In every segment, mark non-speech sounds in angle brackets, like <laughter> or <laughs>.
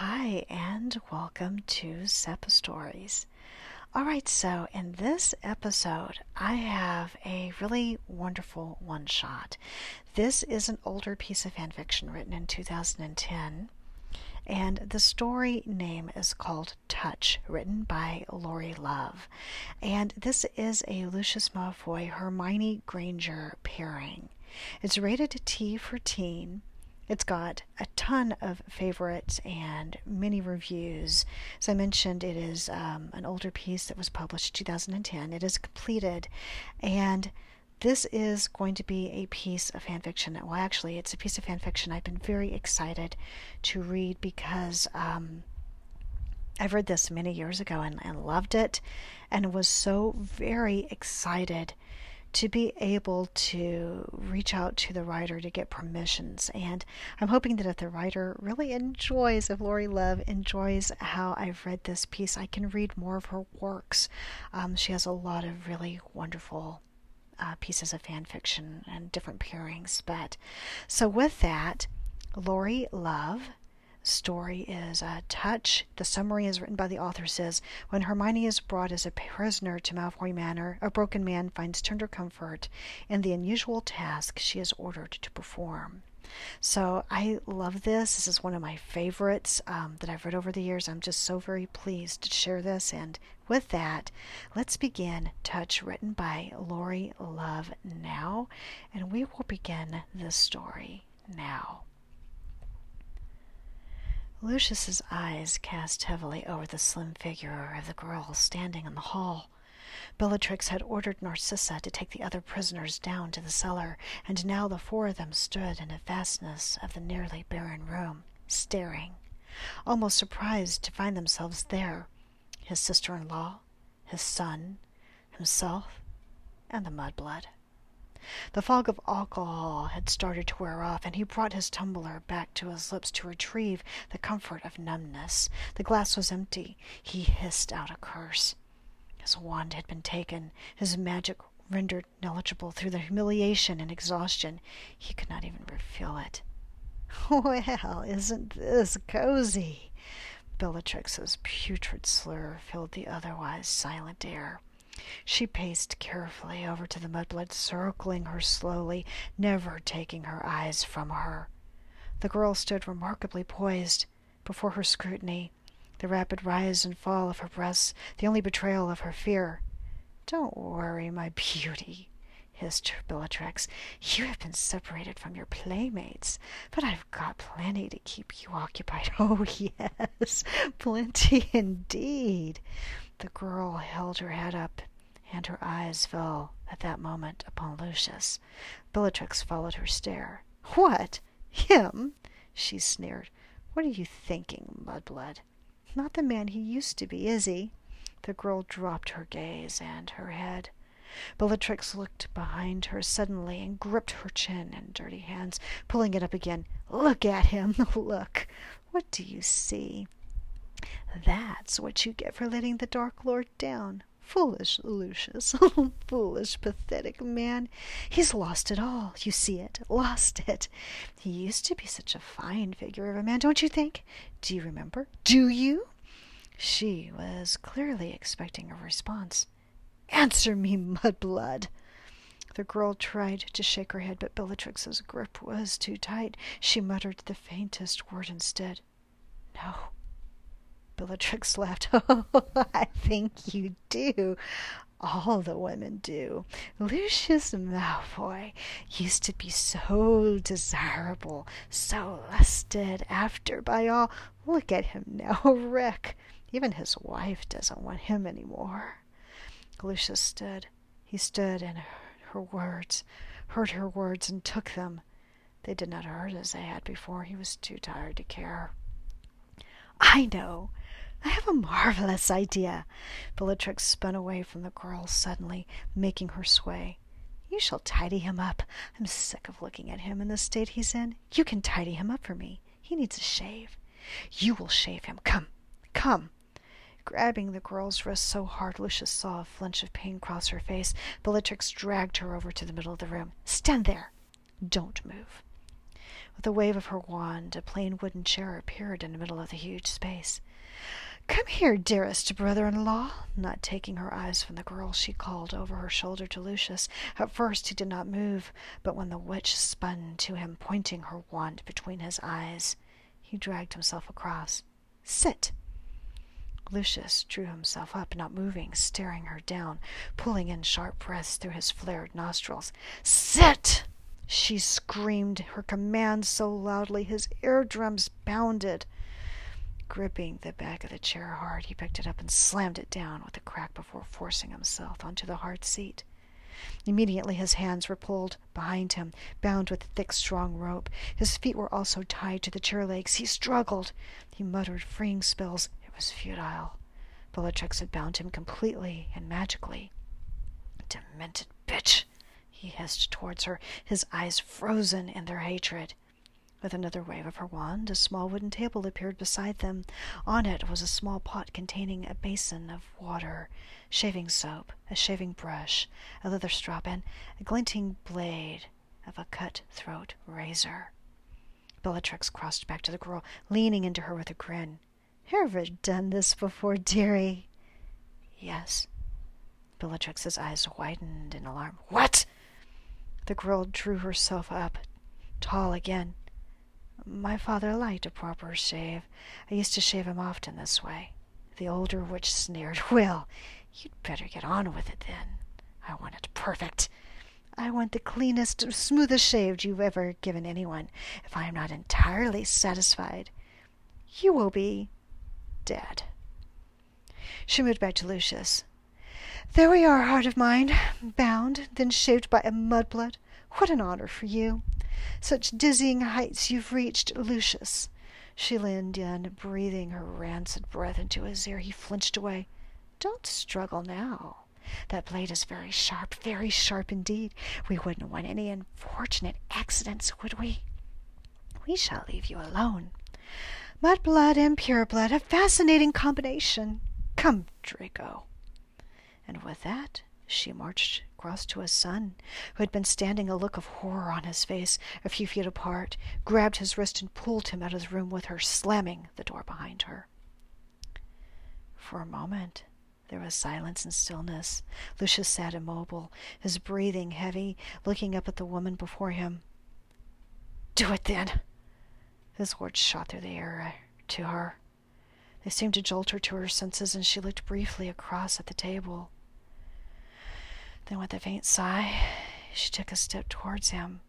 Hi, and welcome to SEPA Stories. All right, so in this episode, I have a really wonderful one shot. This is an older piece of fan fiction written in 2010, and the story name is called Touch, written by Lori Love. And this is a Lucius Malfoy Hermione Granger pairing. It's rated T for teen it's got a ton of favorites and many reviews. As I mentioned, it is um, an older piece that was published in 2010. It is completed, and this is going to be a piece of fan fiction. Well, actually, it's a piece of fan fiction I've been very excited to read because um, I've read this many years ago and, and loved it, and was so very excited to be able to reach out to the writer to get permissions. And I'm hoping that if the writer really enjoys, if Lori Love enjoys how I've read this piece, I can read more of her works. Um, she has a lot of really wonderful uh, pieces of fan fiction and different pairings. But so with that, Lori Love story is uh, Touch. The summary is written by the author says, When Hermione is brought as a prisoner to Malfoy Manor, a broken man finds tender comfort in the unusual task she is ordered to perform. So I love this. This is one of my favorites um, that I've read over the years. I'm just so very pleased to share this. And with that, let's begin Touch, written by Lori Love now. And we will begin this story now. Lucius's eyes cast heavily over the slim figure of the girl standing in the hall. Bellatrix had ordered Narcissa to take the other prisoners down to the cellar, and now the four of them stood in the vastness of the nearly barren room, staring, almost surprised to find themselves there, his sister-in-law, his son, himself, and the mudblood. The fog of alcohol had started to wear off, and he brought his tumbler back to his lips to retrieve the comfort of numbness. The glass was empty. He hissed out a curse. His wand had been taken, his magic rendered negligible through the humiliation and exhaustion. He could not even refill it. <laughs> Well, isn't this cozy? Bellatrix's putrid slur filled the otherwise silent air. She paced carefully over to the mudblood, circling her slowly, never taking her eyes from her. The girl stood remarkably poised before her scrutiny, the rapid rise and fall of her breasts the only betrayal of her fear. Don't worry, my beauty, hissed Bellatrix. You have been separated from your playmates, but I've got plenty to keep you occupied. <laughs> Oh, yes, plenty indeed. The girl held her head up, and her eyes fell at that moment upon Lucius. Bellatrix followed her stare. What? Him? she sneered. What are you thinking, mudblood? Not the man he used to be, is he? The girl dropped her gaze and her head. Bellatrix looked behind her suddenly and gripped her chin in dirty hands, pulling it up again. Look at him, <laughs> look. What do you see? That's what you get for letting the Dark Lord down. Foolish Lucius, <laughs> foolish, pathetic man. He's lost it all. You see it, lost it. He used to be such a fine figure of a man, don't you think? Do you remember? Do you? She was clearly expecting a response. Answer me, mudblood. The girl tried to shake her head, but Bellatrix's grip was too tight. She muttered the faintest word instead. No. Bellatrix laughed. Oh, <laughs> I think you do. All the women do. Lucius Malfoy used to be so desirable, so lusted after by all. Look at him now, <laughs> a wreck. Even his wife doesn't want him any more. Lucius stood. He stood and her words, heard her words, and took them. They did not hurt as they had before. He was too tired to care. I know. I have a marvelous idea. Bellatrix spun away from the girl suddenly, making her sway. You shall tidy him up. I'm sick of looking at him in the state he's in. You can tidy him up for me. He needs a shave. You will shave him. Come, come. Grabbing the girl's wrist so hard Lucius saw a flinch of pain cross her face, Bellatrix dragged her over to the middle of the room. Stand there. Don't move. With a wave of her wand, a plain wooden chair appeared in the middle of the huge space. Come here, dearest brother-in-law. Not taking her eyes from the girl, she called over her shoulder to Lucius. At first he did not move, but when the witch spun to him, pointing her wand between his eyes, he dragged himself across. Sit. Lucius drew himself up, not moving, staring her down, pulling in sharp breaths through his flared nostrils. Sit! She screamed her command so loudly his eardrums bounded. Gripping the back of the chair hard, he picked it up and slammed it down with a crack before forcing himself onto the hard seat. Immediately his hands were pulled behind him, bound with thick, strong rope. His feet were also tied to the chair legs. He struggled. He muttered freeing spells. It was futile. Bellatrix had bound him completely and magically. Demented bitch! he hissed towards her, his eyes frozen in their hatred. With another wave of her wand, a small wooden table appeared beside them. On it was a small pot containing a basin of water, shaving soap, a shaving brush, a leather strap, and a glinting blade of a cut-throat razor. Bellatrix crossed back to the girl, leaning into her with a grin. Ever done this before, dearie? Yes. Bellatrix's eyes widened in alarm. What? The girl drew herself up, tall again. My father liked a proper shave. I used to shave him often this way. The older witch sneered. <laughs> Well, you'd better get on with it then. I want it perfect. I want the cleanest, smoothest shave you've ever given anyone. If I am not entirely satisfied, you will be dead. She moved back to Lucius. There we are, heart of mine, bound, then shaved by a mudblood. What an honor for you! Such dizzying heights you've reached, Lucius. She leaned in, breathing her rancid breath into his ear. He flinched away. Don't struggle now. That blade is very sharp, very sharp indeed. We wouldn't want any unfortunate accidents, would we? We shall leave you alone. Mud blood and pure blood, a fascinating combination. Come, Draco. And with that, she marched across to his son, who had been standing a look of horror on his face a few feet apart, grabbed his wrist and pulled him out of the room with her, slamming the door behind her. For a moment, there was silence and stillness. Lucius sat immobile, his breathing heavy, looking up at the woman before him. Do it then! His words shot through the air uh, to her. They seemed to jolt her to her senses, and she looked briefly across at the table. Then, with a faint sigh, she took a step towards him.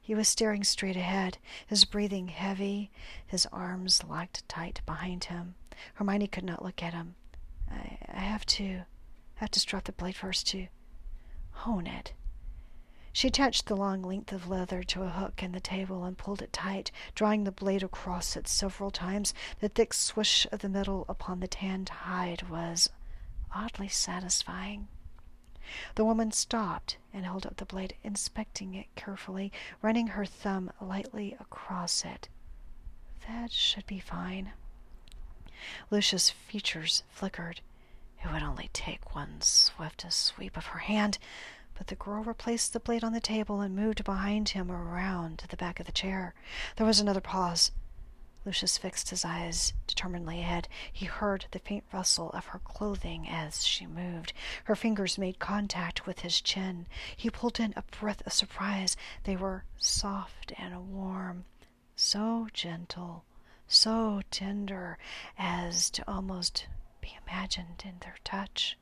He was staring straight ahead, his breathing heavy, his arms locked tight behind him. Hermione could not look at him. I, I have to, have to strap the blade first to hone it. She attached the long length of leather to a hook in the table and pulled it tight, drawing the blade across it several times. The thick swish of the metal upon the tanned hide was oddly satisfying. The woman stopped and held up the blade, inspecting it carefully, running her thumb lightly across it. That should be fine. Lucius's features flickered. It would only take one swift sweep of her hand, but the girl replaced the blade on the table and moved behind him around to the back of the chair. There was another pause. Lucius fixed his eyes determinedly ahead. He heard the faint rustle of her clothing as she moved. Her fingers made contact with his chin. He pulled in a breath of surprise. They were soft and warm, so gentle, so tender as to almost be imagined in their touch.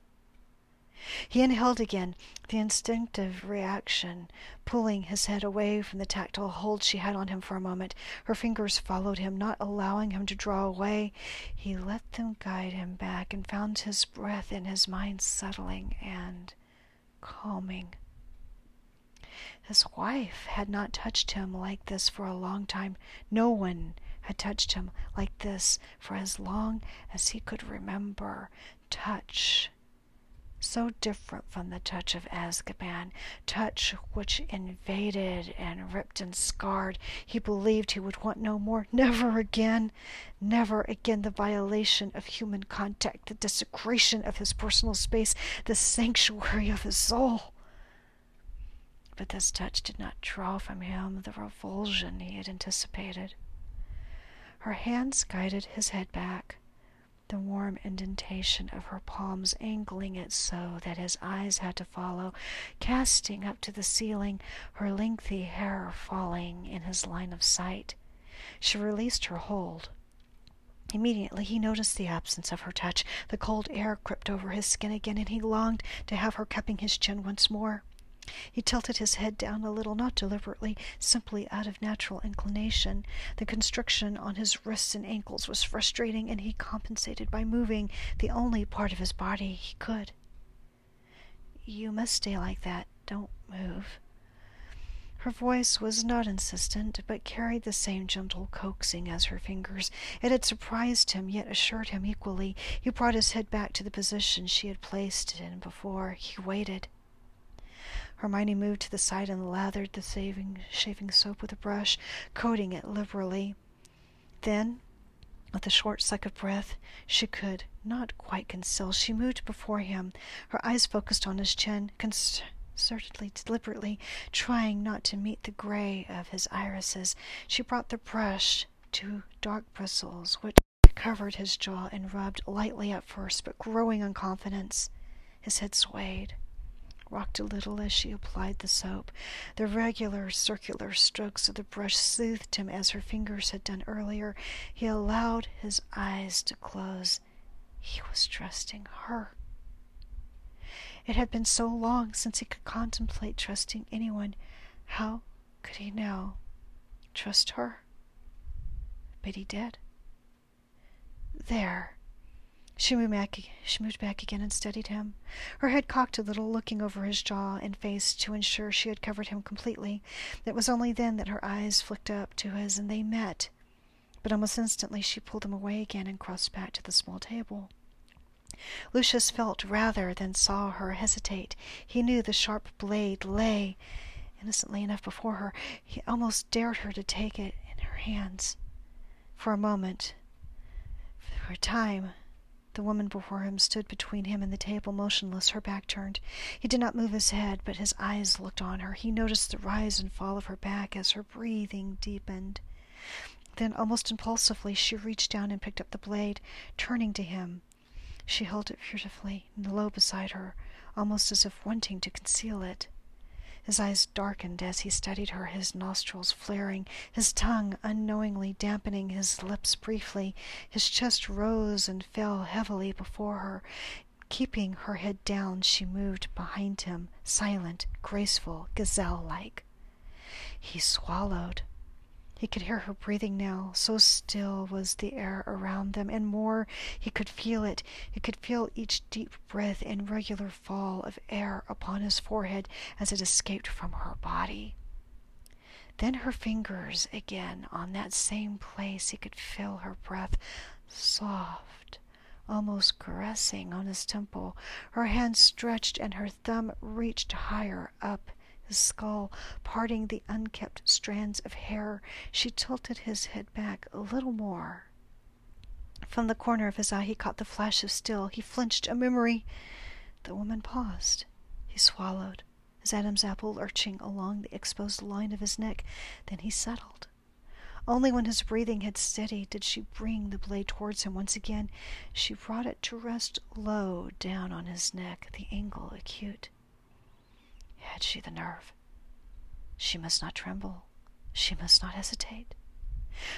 He inhaled again, the instinctive reaction, pulling his head away from the tactile hold she had on him for a moment. Her fingers followed him, not allowing him to draw away. He let them guide him back and found his breath in his mind settling and calming. His wife had not touched him like this for a long time. No one had touched him like this for as long as he could remember. Touch so different from the touch of Azkaban, touch which invaded and ripped and scarred. He believed he would want no more, <laughs> never again, never again the violation of human contact, the desecration of his personal space, the sanctuary of his soul. but this touch did not draw from him the revulsion he had anticipated. Her hands guided his head back, the warm indentation of her palms angling it so that his eyes had to follow, casting up to the ceiling, her lengthy hair falling in his line of sight. She released her hold. Immediately he noticed the absence of her touch. The cold air crept over his skin again, and he longed to have her cupping his chin once more. He tilted his head down a little, not deliberately, simply out of natural inclination. The constriction on his wrists and ankles was frustrating, and he compensated by moving the only part of his body he could. You must stay like that. Don't move. Her voice was not insistent, but carried the same gentle coaxing as her fingers. It had surprised him, yet assured him equally. He brought his head back to the position she had placed it in before. He waited. Hermione moved to the side and lathered the saving, shaving soap with a brush, coating it liberally. Then, with a short suck of breath she could not quite conceal, she moved before him, her eyes focused on his chin, concertedly, deliberately, trying not to meet the gray of his irises. She brought the brush to dark bristles, which covered his jaw and rubbed lightly at first, but growing in confidence. His head swayed rocked a little as she applied the soap. The regular circular strokes of the brush soothed him as her fingers had done earlier. He allowed his eyes to close. He was trusting her. It had been so long since he could contemplate trusting anyone. How could he now trust her? But he did. There, she moved back, she moved back again and studied him, her head cocked a little, looking over his jaw and face to ensure she had covered him completely. It was only then that her eyes flicked up to his, and they met. But almost instantly she pulled them away again and crossed back to the small table. Lucius felt rather than saw her hesitate. He knew the sharp blade lay innocently enough before her. He almost dared her to take it in her hands. For a moment, for a time, the woman before him stood between him and the table, motionless, her back turned. He did not move his head, but his eyes looked on her. He noticed the rise and fall of her back as her breathing deepened. Then, almost impulsively, she reached down and picked up the blade, turning to him. She held it furtively, low beside her, almost as if wanting to conceal it. His eyes darkened as he studied her, his nostrils flaring, his tongue unknowingly dampening his lips briefly. His chest rose and fell heavily before her. Keeping her head down, she moved behind him, silent, graceful, gazelle like. He swallowed. He could hear her breathing now, so still was the air around them, and more, he could feel it. He could feel each deep breath and regular fall of air upon his forehead as it escaped from her body. Then her fingers again on that same place. He could feel her breath, soft, almost caressing on his temple. Her hand stretched and her thumb reached higher up his skull, parting the unkempt strands of hair. She tilted his head back a little more. From the corner of his eye he caught the flash of steel. He flinched. A memory. The woman paused. He swallowed, his Adam's apple lurching along the exposed line of his neck. Then he settled. Only when his breathing had steadied did she bring the blade towards him once again. She brought it to rest low down on his neck, the angle acute. Had she the nerve? She must not tremble. She must not hesitate.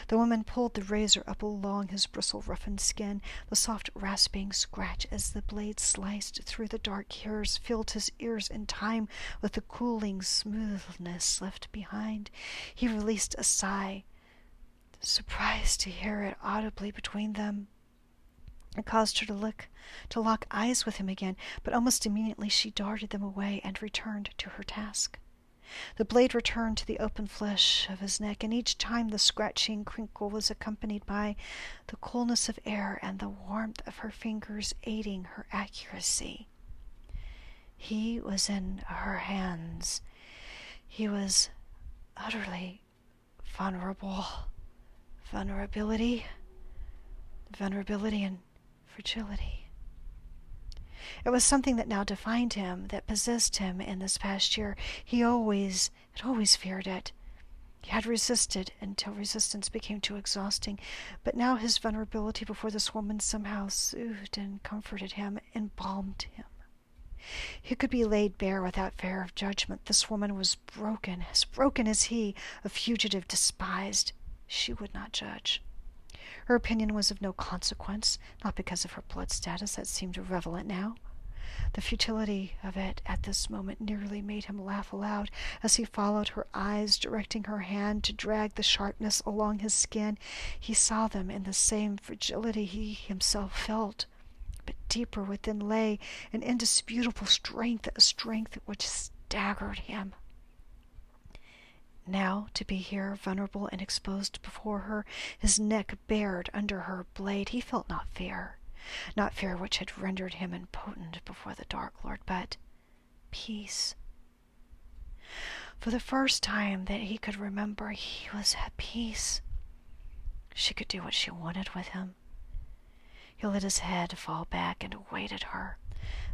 The woman pulled the razor up along his bristle roughened skin. The soft rasping scratch as the blade sliced through the dark hairs filled his ears in time with the cooling smoothness left behind. He released a sigh, surprised to hear it audibly between them. It caused her to look, to lock eyes with him again, but almost immediately she darted them away and returned to her task. The blade returned to the open flesh of his neck, and each time the scratching crinkle was accompanied by the coolness of air and the warmth of her fingers aiding her accuracy. He was in her hands. He was utterly vulnerable. Vulnerability, vulnerability and fragility. It was something that now defined him, that possessed him in this past year. He always, had always feared it. He had resisted until resistance became too exhausting, but now his vulnerability before this woman somehow soothed and comforted him, embalmed him. He could be laid bare without fear of judgment. This woman was broken, as broken as he, a fugitive despised. She would not judge. Her opinion was of no consequence, not because of her blood status that seemed irrelevant now. The futility of it at this moment nearly made him laugh aloud as he followed her eyes, directing her hand to drag the sharpness along his skin. He saw them in the same fragility he himself felt, but deeper within lay an indisputable strength, a strength which staggered him. Now to be here, vulnerable and exposed before her, his neck bared under her blade, he felt not fear, not fear which had rendered him impotent before the Dark Lord, but peace. For the first time that he could remember, he was at peace. She could do what she wanted with him. He let his head fall back and awaited her.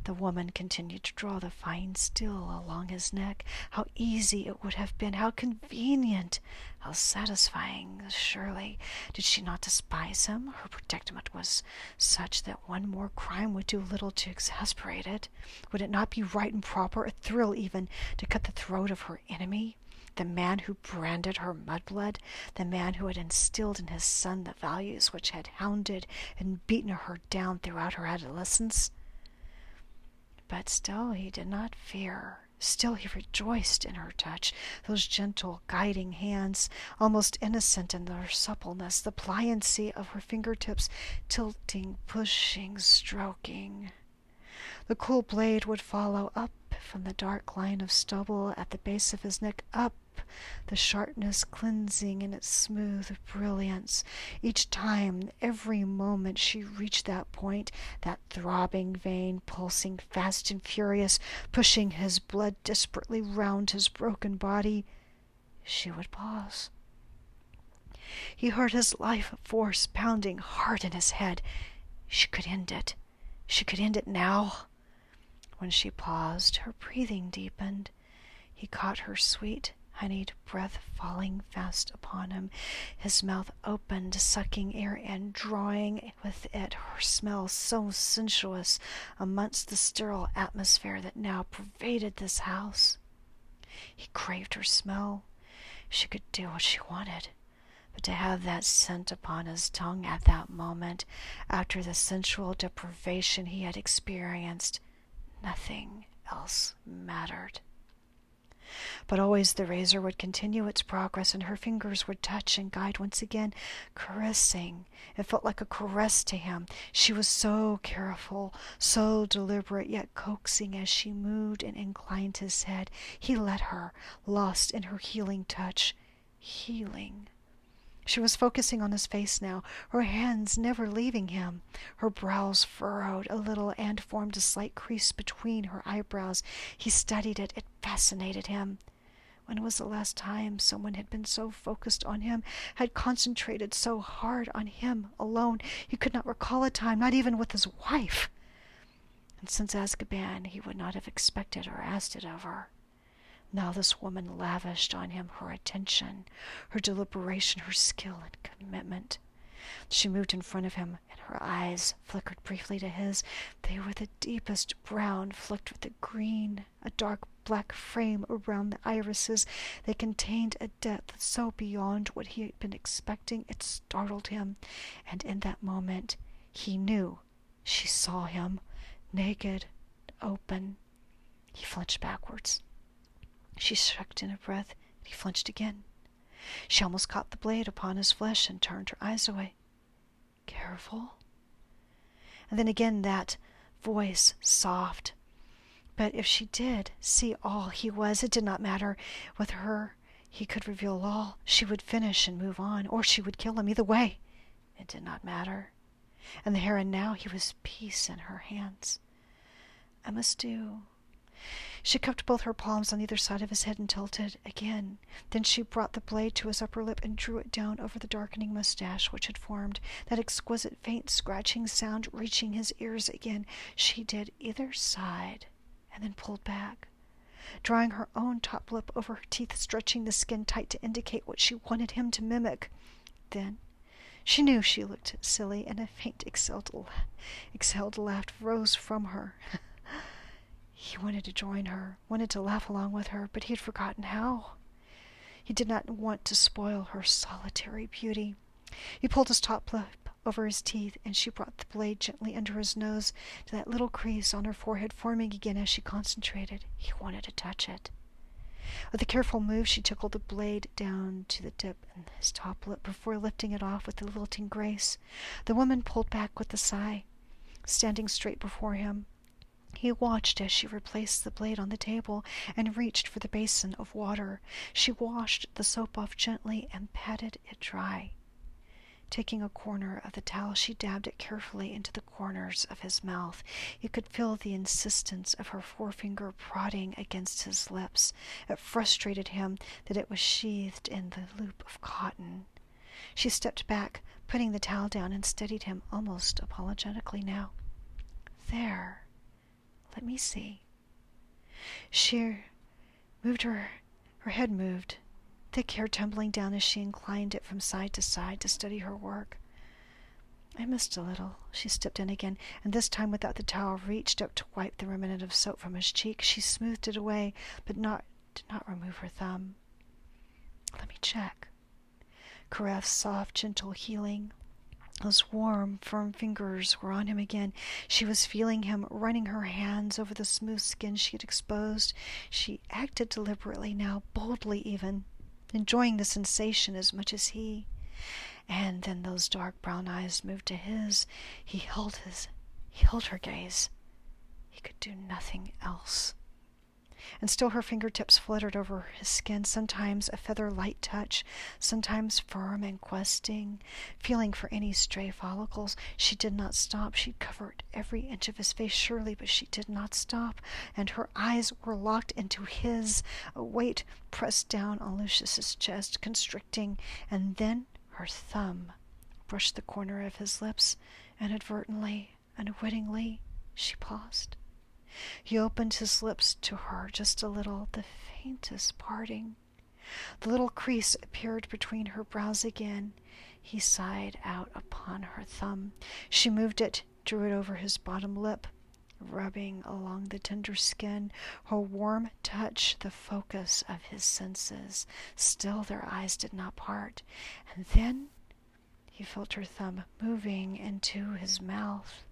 The woman continued to draw the fine steel along his neck. How easy it would have been, how convenient, how satisfying, surely. Did she not despise him? Her predicament was such that one more crime would do little to exasperate it. Would it not be right and proper, a thrill even, to cut the throat of her enemy? the man who branded her mudblood, the man who had instilled in his son the values which had hounded and beaten her down throughout her adolescence. But still he did not fear. Still he rejoiced in her touch, those gentle, guiding hands, almost innocent in their suppleness, the pliancy of her fingertips, tilting, pushing, stroking. The cool blade would follow up from the dark line of stubble at the base of his neck, up the sharpness cleansing in its smooth brilliance. Each time, every moment she reached that point, that throbbing vein pulsing fast and furious, pushing his blood desperately round his broken body, she would pause. He heard his life force pounding hard in his head. She could end it. She could end it now. When she paused, her breathing deepened. He caught her sweet, honeyed breath falling fast upon him, his mouth opened, sucking air and drawing with it her smell so sensuous amongst the sterile atmosphere that now pervaded this house. He craved her smell. She could do what she wanted. But to have that scent upon his tongue at that moment, after the sensual deprivation he had experienced, nothing else mattered. But always the razor would continue its progress, and her fingers would touch and guide once again, caressing. It felt like a caress to him. She was so careful, so deliberate, yet coaxing as she moved and inclined his head. He let her, lost in her healing touch. Healing. She was focusing on his face now, her hands never leaving him. Her brows furrowed a little and formed a slight crease between her eyebrows. He studied it. It fascinated him. When was the last time someone had been so focused on him, had concentrated so hard on him alone? He could not recall a time, not even with his wife. And since Azkaban, he would not have expected or asked it of her. Now this woman lavished on him her attention, her deliberation, her skill and commitment. She moved in front of him, and her eyes flickered briefly to his. They were the deepest brown, flecked with a green, a dark black frame around the irises. They contained a depth so beyond what he had been expecting it startled him, and in that moment he knew she saw him, naked, open. He flinched backwards. She sucked in a breath, and he flinched again. She almost caught the blade upon his flesh and turned her eyes away. Careful. And then again that voice, soft. But if she did see all he was, it did not matter. With her, he could reveal all. She would finish and move on, or she would kill him. Either way, it did not matter. And the heron now, he was peace in her hands. I must do She cupped both her palms on either side of his head and tilted again. Then she brought the blade to his upper lip and drew it down over the darkening mustache which had formed, that exquisite faint scratching sound reaching his ears again. She did either side and then pulled back, drawing her own top lip over her teeth, stretching the skin tight to indicate what she wanted him to mimic. Then she knew she looked silly, and a faint exhaled, exhaled laugh rose from her. <laughs> He wanted to join her, wanted to laugh along with her, but he had forgotten how. He did not want to spoil her solitary beauty. He pulled his top lip over his teeth, and she brought the blade gently under his nose to that little crease on her forehead, forming again as she concentrated. He wanted to touch it. With a careful move, she tickled the blade down to the tip in his top lip before lifting it off with a lilting grace. The woman pulled back with a sigh, standing straight before him. He watched as she replaced the blade on the table and reached for the basin of water. She washed the soap off gently and patted it dry. Taking a corner of the towel, she dabbed it carefully into the corners of his mouth. He could feel the insistence of her forefinger prodding against his lips. It frustrated him that it was sheathed in the loop of cotton. She stepped back, putting the towel down, and steadied him almost apologetically now. There. Let me see. She moved her, her head moved, thick hair tumbling down as she inclined it from side to side to study her work. I missed a little. She stepped in again, and this time without the towel reached up to wipe the remnant of soap from his cheek. She smoothed it away, but not did not remove her thumb. Let me check. Caressed soft, gentle healing those warm, firm fingers were on him again. She was feeling him, running her hands over the smooth skin she had exposed. She acted deliberately now, boldly even, enjoying the sensation as much as he. And then those dark brown eyes moved to his. He held his, he held her gaze. He could do nothing else and still her fingertips fluttered over his skin, sometimes a feather light touch, sometimes firm and questing, feeling for any stray follicles. She did not stop. She covered every inch of his face surely, but she did not stop, and her eyes were locked into his, a weight pressed down on Lucius's chest, constricting, and then her thumb brushed the corner of his lips, and inadvertently, unwittingly, she paused. He opened his lips to her just a little, the faintest parting. The little crease appeared between her brows again. He sighed out upon her thumb. She moved it, drew it over his bottom lip, rubbing along the tender skin, her warm touch the focus of his senses. Still their eyes did not part. And then he felt her thumb moving into his mouth.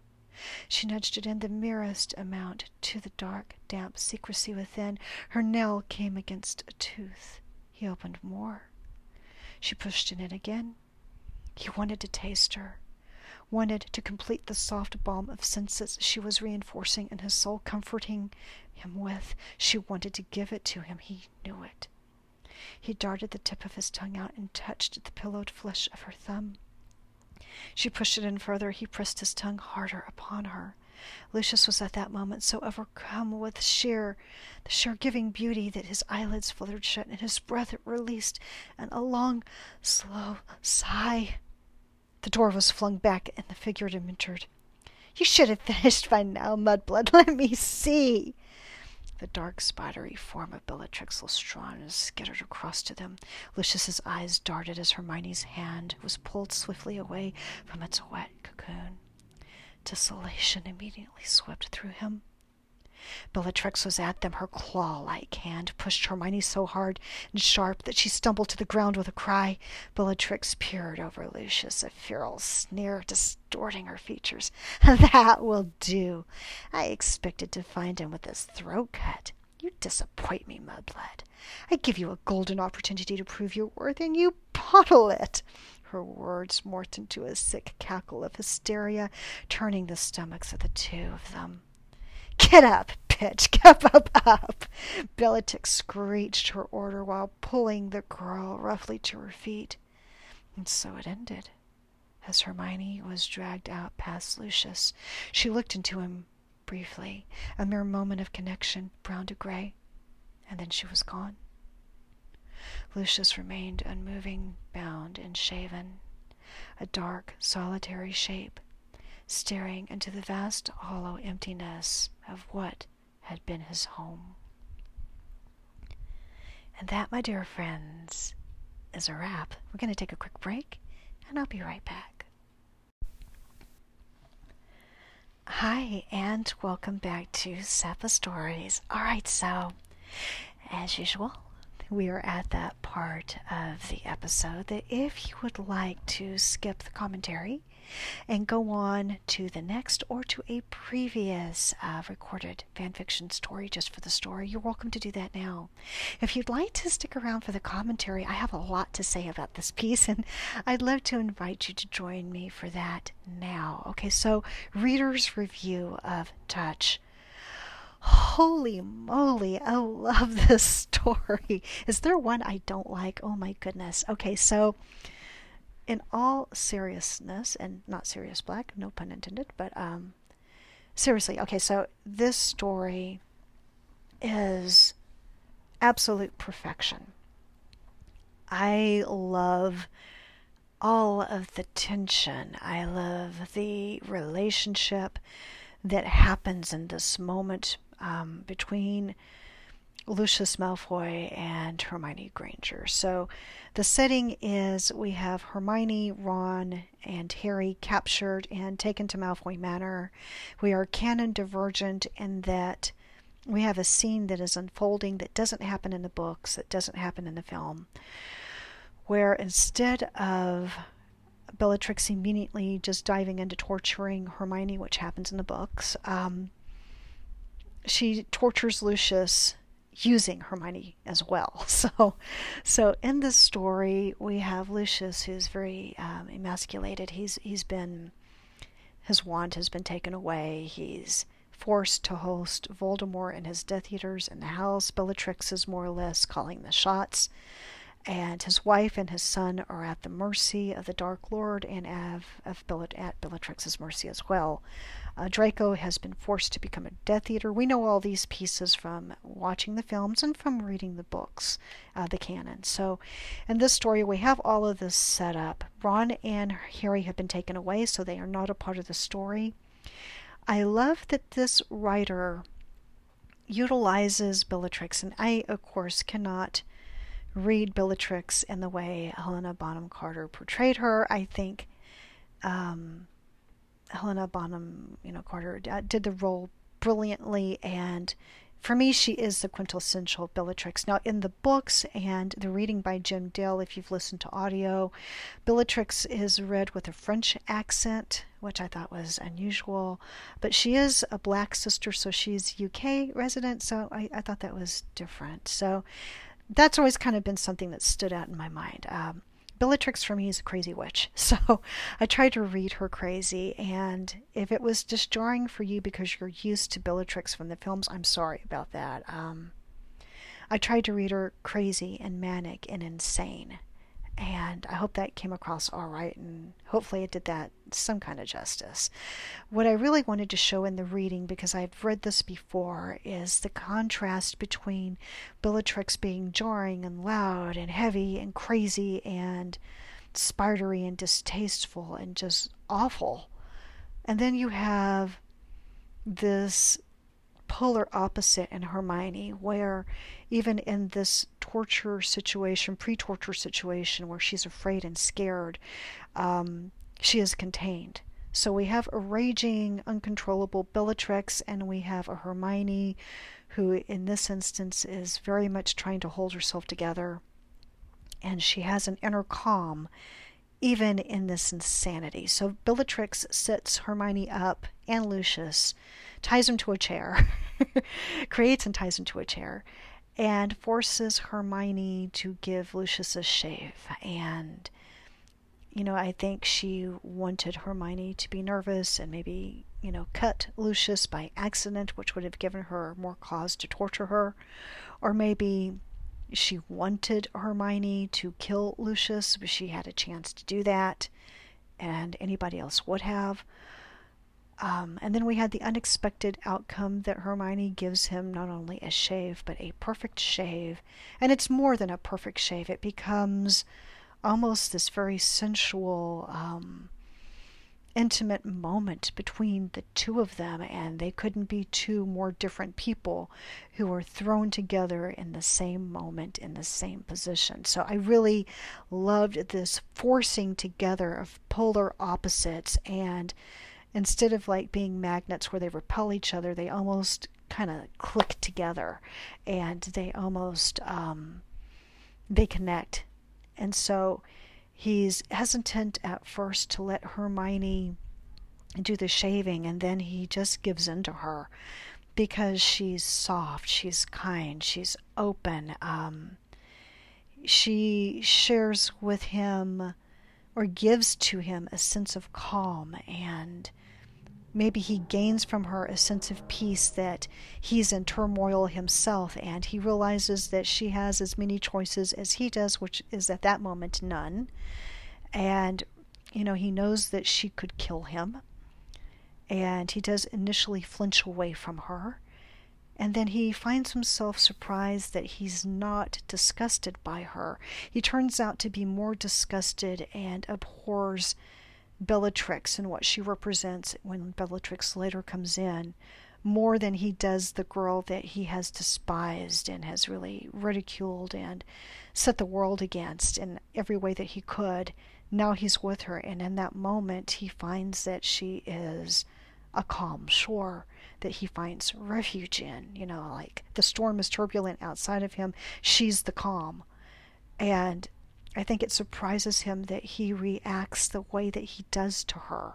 She nudged it in the merest amount to the dark, damp secrecy within. Her nail came against a tooth. He opened more. She pushed it in again. He wanted to taste her, wanted to complete the soft balm of senses she was reinforcing in his soul, comforting him with. She wanted to give it to him. He knew it. He darted the tip of his tongue out and touched the pillowed flesh of her thumb. She pushed it in further. He pressed his tongue harder upon her. Lucius was at that moment so overcome with sheer, the sheer giving beauty that his eyelids fluttered shut and his breath released, and a long, slow sigh. The door was flung back and the figure entered. You should have finished by now, Mudblood. <laughs> Let me see. The dark, spidery form of Bellatrix Lestrange skittered across to them. Lucius's eyes darted as Hermione's hand was pulled swiftly away from its wet cocoon. Desolation immediately swept through him. Bellatrix was at them, her claw-like hand pushed Hermione so hard and sharp that she stumbled to the ground with a cry. Bellatrix peered over Lucius, a feral sneer distorting her features. <laughs> That will do. I expected to find him with his throat cut. You disappoint me, Mudblood. I give you a golden opportunity to prove your worth, and you bottle it. Her words morphed into a sick cackle of hysteria, turning the stomachs of the two of them. Get up, bitch! <laughs> Get up, up! Bellatrix screeched her order while pulling the girl roughly to her feet. And so it ended. As Hermione was dragged out past Lucius, she looked into him briefly, a mere moment of connection, brown to gray, and then she was gone. Lucius remained unmoving, bound and shaven, a dark, solitary shape, staring into the vast, hollow emptiness of what had been his home. And that, my dear friends, is a wrap. We're going to take a quick break, and I'll be right back. Hi, and welcome back to Sappa Stories. All right, so as usual, we are at that part of the episode that if you would like to skip the commentary and go on to the next or to a previous uh, recorded fanfiction story just for the story, you're welcome to do that now. If you'd like to stick around for the commentary, I have a lot to say about this piece, and I'd love to invite you to join me for that now. Okay, so reader's review of Touch. Holy moly, I love <laughs> this story. Is there one I don't like? Oh my goodness. Okay, so in all seriousness, and not Sirius Black, no pun intended, but um, seriously, okay, so this story is absolute perfection. I love all of the tension. I love the relationship that happens in this moment um, between Lucius Malfoy and Hermione Granger. So the setting is we have Hermione, Ron, and Harry captured and taken to Malfoy Manor. We are canon divergent in that we have a scene that is unfolding that doesn't happen in the books, that doesn't happen in the film, where instead of Bellatrix immediately just diving into torturing Hermione, which happens in the books, um, she tortures Lucius using Hermione as well. <laughs> So, so in this story, we have Lucius, who's very um, emasculated. He's he's been his wand has been taken away. He's forced to host Voldemort and his Death Eaters in the house. Bellatrix is more or less calling the shots and his wife and his son are at the mercy of the Dark Lord and of, of at Bellatrix's mercy as well. Uh, Draco has been forced to become a Death Eater. We know all these pieces from watching the films and from reading the books, uh, the canon. So, in this story, we have all of this set up. Ron and Harry have been taken away, so they are not a part of the story. I love that this writer utilizes Bellatrix, and I, of course, cannot read Bellatrix in the way Helena Bonham Carter portrayed her. I think um, Helena Bonham, you know, Carter uh, did the role brilliantly, and for me, she is the quintessential Bellatrix. Now, in the books and the reading by Jim Dale, if you've listened to audio, Bellatrix is read with a French accent, which I thought was unusual. But she is a black sister, so she's UK resident, so I, I thought that was different. So that's always kind of been something that stood out in my mind. Um, Bellatrix for me is a crazy witch, <laughs> so I tried to read her crazy. And if it was just jarring for you because you're used to Bellatrix from the films, I'm sorry about that. Um, I tried to read her crazy and manic and insane and I hope that came across all right, and hopefully it did that some kind of justice. What I really wanted to show in the reading, because I've read this before, is the contrast between Bellatrix being jarring and loud and heavy and crazy and spidery and distasteful and just awful. And then you have this polar opposite in Hermione, where even in this torture situation, pre torture situation, where she's afraid and scared, um, she is contained. So we have a raging, uncontrollable Bellatrix, and we have a Hermione who, in this instance, is very much trying to hold herself together. And she has an inner calm even in this insanity. So Bellatrix sets Hermione up and Lucius ties him to a chair, <laughs> creates and ties him to a chair, and forces Hermione to give Lucius a shave. And, you know, I think she wanted Hermione to be nervous and maybe, you know, cut Lucius by accident, which would have given her more cause to torture her. Or maybe she wanted Hermione to kill Lucius, but she had a chance to do that, and anybody else would have Um, and then we had the unexpected outcome that Hermione gives him not only a shave, but a perfect shave. And it's more than a perfect shave, it becomes almost this very sensual, um, intimate moment between the two of them, and they couldn't be two more different people who were thrown together in the same moment in the same position. So I really loved this forcing together of polar opposites, and instead of like being magnets where they repel each other, they almost kind of click together and they almost um, they connect and so he's hesitant at first to let Hermione do the shaving, and then he just gives in to her because she's soft, she's kind, she's open. Um, she shares with him or gives to him a sense of calm and maybe he gains from her a sense of peace that he's in turmoil himself and he realizes that she has as many choices as he does, which is at that moment none. And, you know, he knows that she could kill him. And he does initially flinch away from her. And then he finds himself surprised that he's not disgusted by her. He turns out to be more disgusted and abhors Bellatrix and what she represents when Bellatrix later comes in more than he does the girl that he has despised and has really ridiculed and set the world against in every way that he could. Now he's with her, and in that moment, he finds that she is a calm shore that he finds refuge in. You know, like the storm is turbulent outside of him, she's the calm. And I think it surprises him that he reacts the way that he does to her.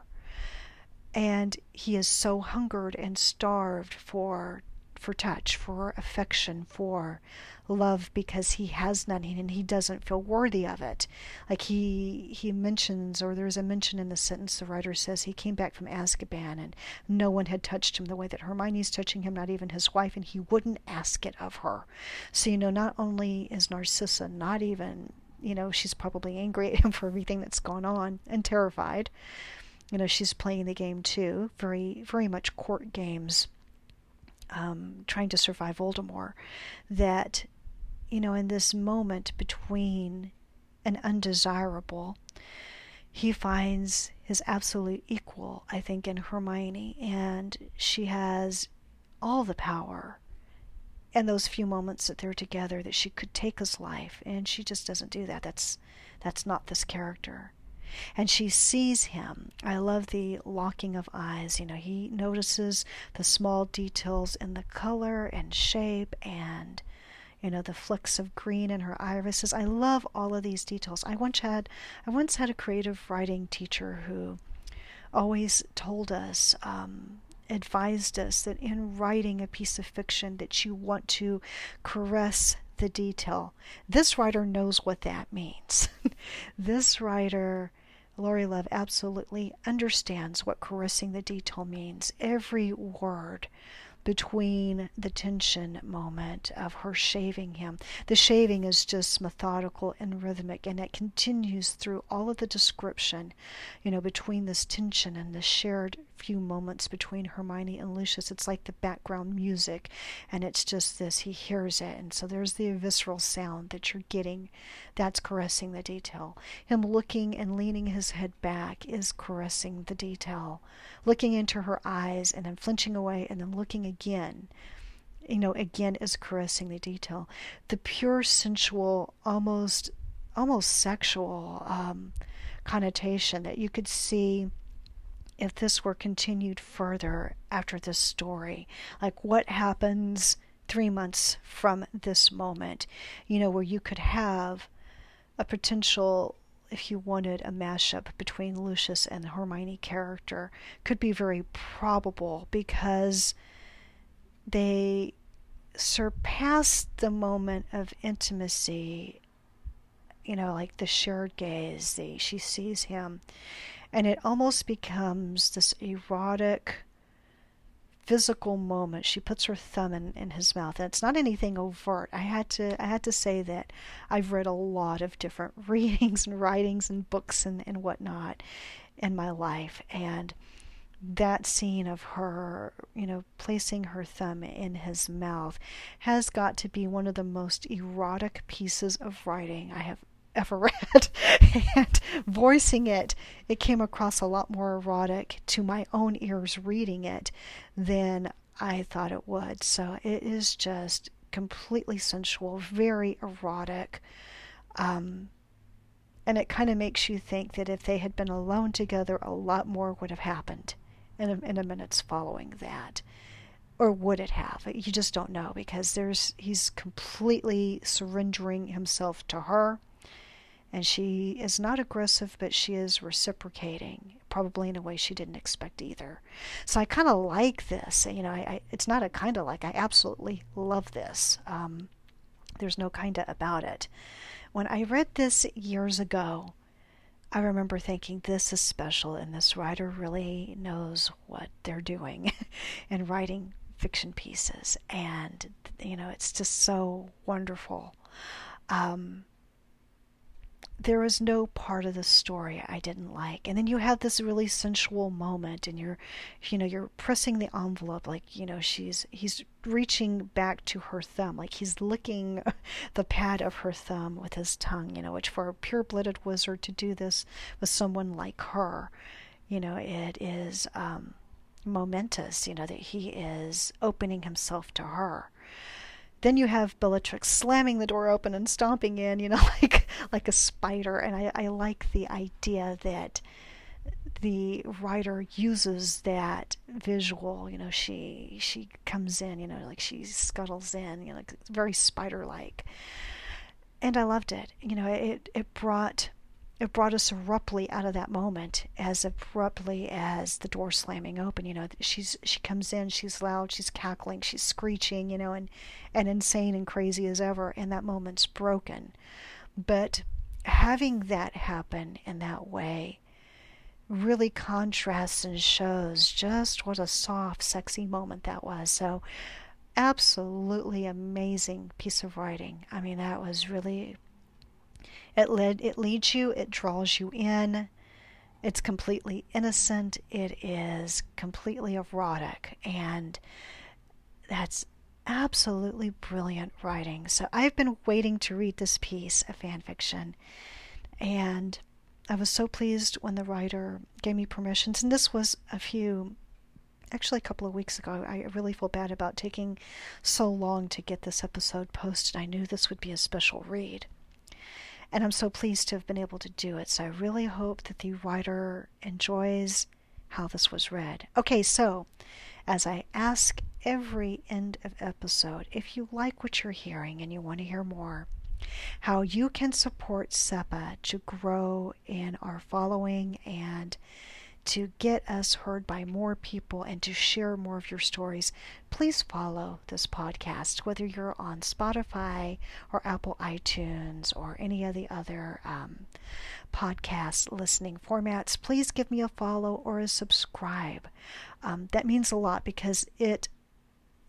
And he is so hungered and starved for for touch, for affection, for love because he has none and he doesn't feel worthy of it. Like he he mentions or there's a mention in the sentence the writer says he came back from Azkaban and no one had touched him the way that Hermione's touching him, not even his wife, and he wouldn't ask it of her. So you know, not only is Narcissa not even you know, she's probably angry at him <laughs> for everything that's gone on and terrified. You know, she's playing the game too, very, very much court games, um, trying to survive Voldemort. That, you know, in this moment between an undesirable, he finds his absolute equal, I think, in Hermione, and she has all the power and those few moments that they're together that she could take his life and she just doesn't do that. That's that's not this character. And she sees him. I love the locking of eyes. You know he notices the small details in the color and shape and you know the flicks of green in her irises. I love all of these details. I once had i once had a creative writing teacher who always told us um, advised us that in writing a piece of fiction that you want to caress the detail. This writer knows what that means. <laughs> this writer Laurie Love absolutely understands what caressing the detail means. Every word between the tension moment of her shaving him. The shaving is just methodical and rhythmic, and it continues through all of the description, you know, between this tension and the shared few moments between Hermione and Lucius. It's like the background music, and it's just this he hears it, and so there's the visceral sound that you're getting. That's caressing the detail. Him looking and leaning his head back is caressing the detail. Looking into her eyes and then flinching away and then looking again you know, again is caressing the detail. The pure sensual, almost almost sexual um, connotation that you could see if this were continued further after this story. Like what happens three months from this moment, you know, where you could have a potential if you wanted a mashup between Lucius and the Hermione character could be very probable because they surpass the moment of intimacy you know like the shared gaze the, she sees him and it almost becomes this erotic physical moment. She puts her thumb in, in his mouth. And it's not anything overt. I had to i had to say that i've read a lot of different <laughs> readings and writings and books and, and whatnot in my life and that scene of her, you know, placing her thumb in his mouth has got to be one of the most erotic pieces of writing I have ever <laughs> read. and voicing it, it came across a lot more erotic to my own ears reading it than I thought it would. So it is just completely sensual, very erotic. Um, and it kind of makes you think that if they had been alone together, a lot more would have happened in a, in a minutes following that. Or would it have? You just don't know because there's he's completely surrendering himself to her and she is not aggressive, but she is reciprocating, probably in a way she didn't expect either. So I kind of like this. You know, I, I it's not a kind of like. I absolutely love this. Um, there's no kind of about it. When I read this years ago, I remember thinking this is special, and this writer really knows what they're doing <laughs> in writing fiction pieces, and you know, it's just so wonderful. Um, there was no part of the story I didn't like. And then you have this really sensual moment and you're you know, you're pressing the envelope like, you know, she's he's reaching back to her thumb, like he's licking <laughs> the pad of her thumb with his tongue, you know, which for a pure blooded wizard to do this with someone like her, you know, it is um momentous, you know, that he is opening himself to her then you have Bellatrix slamming the door open and stomping in, you know, <laughs> like like a spider. And I, I like the idea that the writer uses that visual. You know, she she comes in, you know, like she scuttles in, you know, like very spider like. And I loved it. You know, it it brought it brought us abruptly out of that moment as abruptly as the door slamming open you know she's she comes in she's loud she's cackling she's screeching you know and and insane and crazy as ever and that moment's broken. But having that happen in that way really contrasts and shows just what a soft sexy moment that was. So absolutely amazing piece of writing. I mean that was really it led it leads you, it draws you in. It's completely innocent. It is completely erotic and that's absolutely brilliant writing. So I've been waiting to read this piece of fan fiction and I was so pleased when the writer gave me permissions and this was a few actually a couple of weeks ago. I really feel bad about taking so long to get this episode posted. I knew this would be a special read. And I'm so pleased to have been able to do it. So I really hope that the writer enjoys how this was read. Okay, so as I ask every end of episode, if you like what you're hearing and you want to hear more, how you can support SEPA to grow in our following and to get us heard by more people and to share more of your stories, please follow this podcast, whether you're on Spotify or Apple iTunes or any of the other um, podcast listening formats. Please give me a follow or a subscribe. Um, that means a lot because it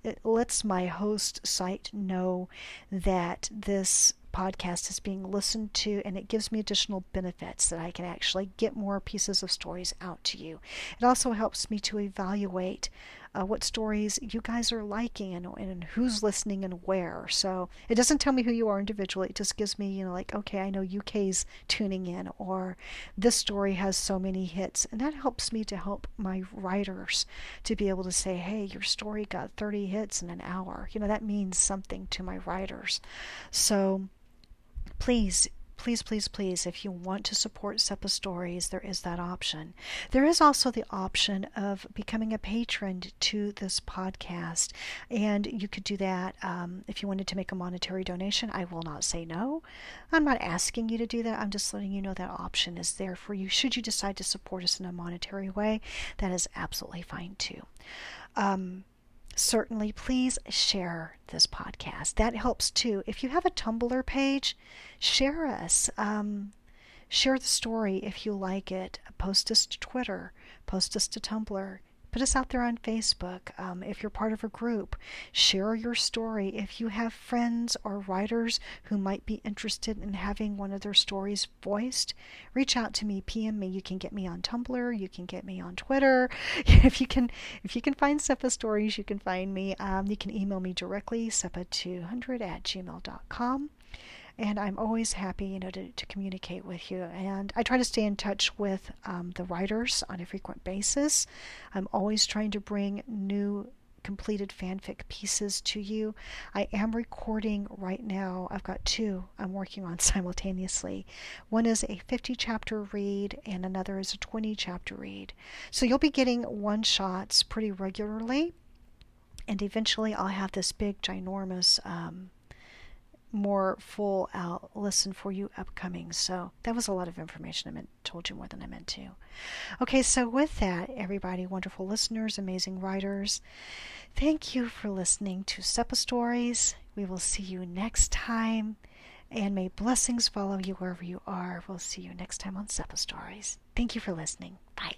it lets my host site know that this podcast is being listened to and it gives me additional benefits that I can actually get more pieces of stories out to you. It also helps me to evaluate uh, what stories you guys are liking and, and who's listening and where. So it doesn't tell me who you are individually. It just gives me, you know, like, okay, I know UK's tuning in or this story has so many hits. And that helps me to help my writers to be able to say, hey, your story got 30 hits in an hour. You know, that means something to my writers. So please please, please, please, if you want to support SEPA Stories, there is that option. There is also the option of becoming a patron to this podcast, and you could do that um, if you wanted to make a monetary donation. I will not say no. I'm not asking you to do that. I'm just letting you know that option is there for you. Should you decide to support us in a monetary way, that is absolutely fine too. Um, certainly please share this podcast. That helps too. If you have a Tumblr page, share us. Um, share the story if you like it. Post us to Twitter, post us to Tumblr, Put us out there on Facebook. Um, if you're part of a group, share your story. If you have friends or writers who might be interested in having one of their stories voiced, reach out to me, PM me. You can get me on Tumblr, you can get me on Twitter. <laughs> if you can, if you can find SEPA stories, you can find me. Um, you can email me directly, sepa200 at gmail.com and I'm always happy, you know, to, to communicate with you. And I try to stay in touch with um, the writers on a frequent basis. I'm always trying to bring new completed fanfic pieces to you. I am recording right now. I've got two I'm working on <laughs> simultaneously. One is a 50 chapter read, and another is a 20 chapter read. So you'll be getting one shots pretty regularly. And eventually, I'll have this big, ginormous um, more full out listen for you upcoming. So that was a lot of information. I meant told you more than I meant to. Okay, so with that, everybody, wonderful listeners, amazing writers, thank you for listening to SEPA Stories. We will see you next time. And may blessings follow you wherever you are. We'll see you next time on SEPA Stories. Thank you for listening. Bye.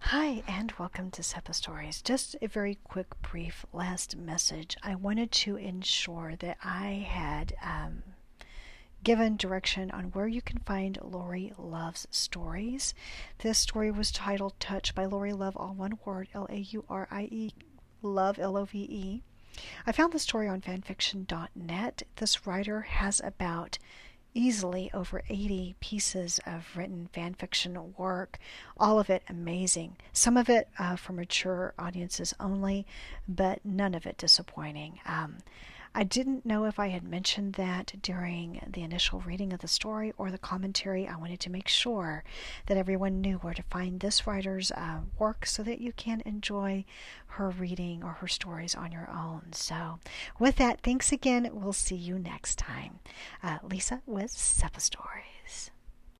Hi, and welcome to SEPA Stories. Just a very quick, brief last message. I wanted to ensure that I had um, given direction on where you can find Laurie Love's stories. This story was titled Touch by Laurie Love, all one word L A U R I E, Love, L O V E. I found the story on fanfiction.net. This writer has about easily over 80 pieces of written fan fiction work, all of it amazing. Some of it uh, for mature audiences only, but none of it disappointing. Um, I didn't know if I had mentioned that during the initial reading of the story or the commentary. I wanted to make sure that everyone knew where to find this writer's uh, work so that you can enjoy her reading or her stories on your own. So, with that, thanks again. We'll see you next time. Uh, Lisa with SEPA Stories.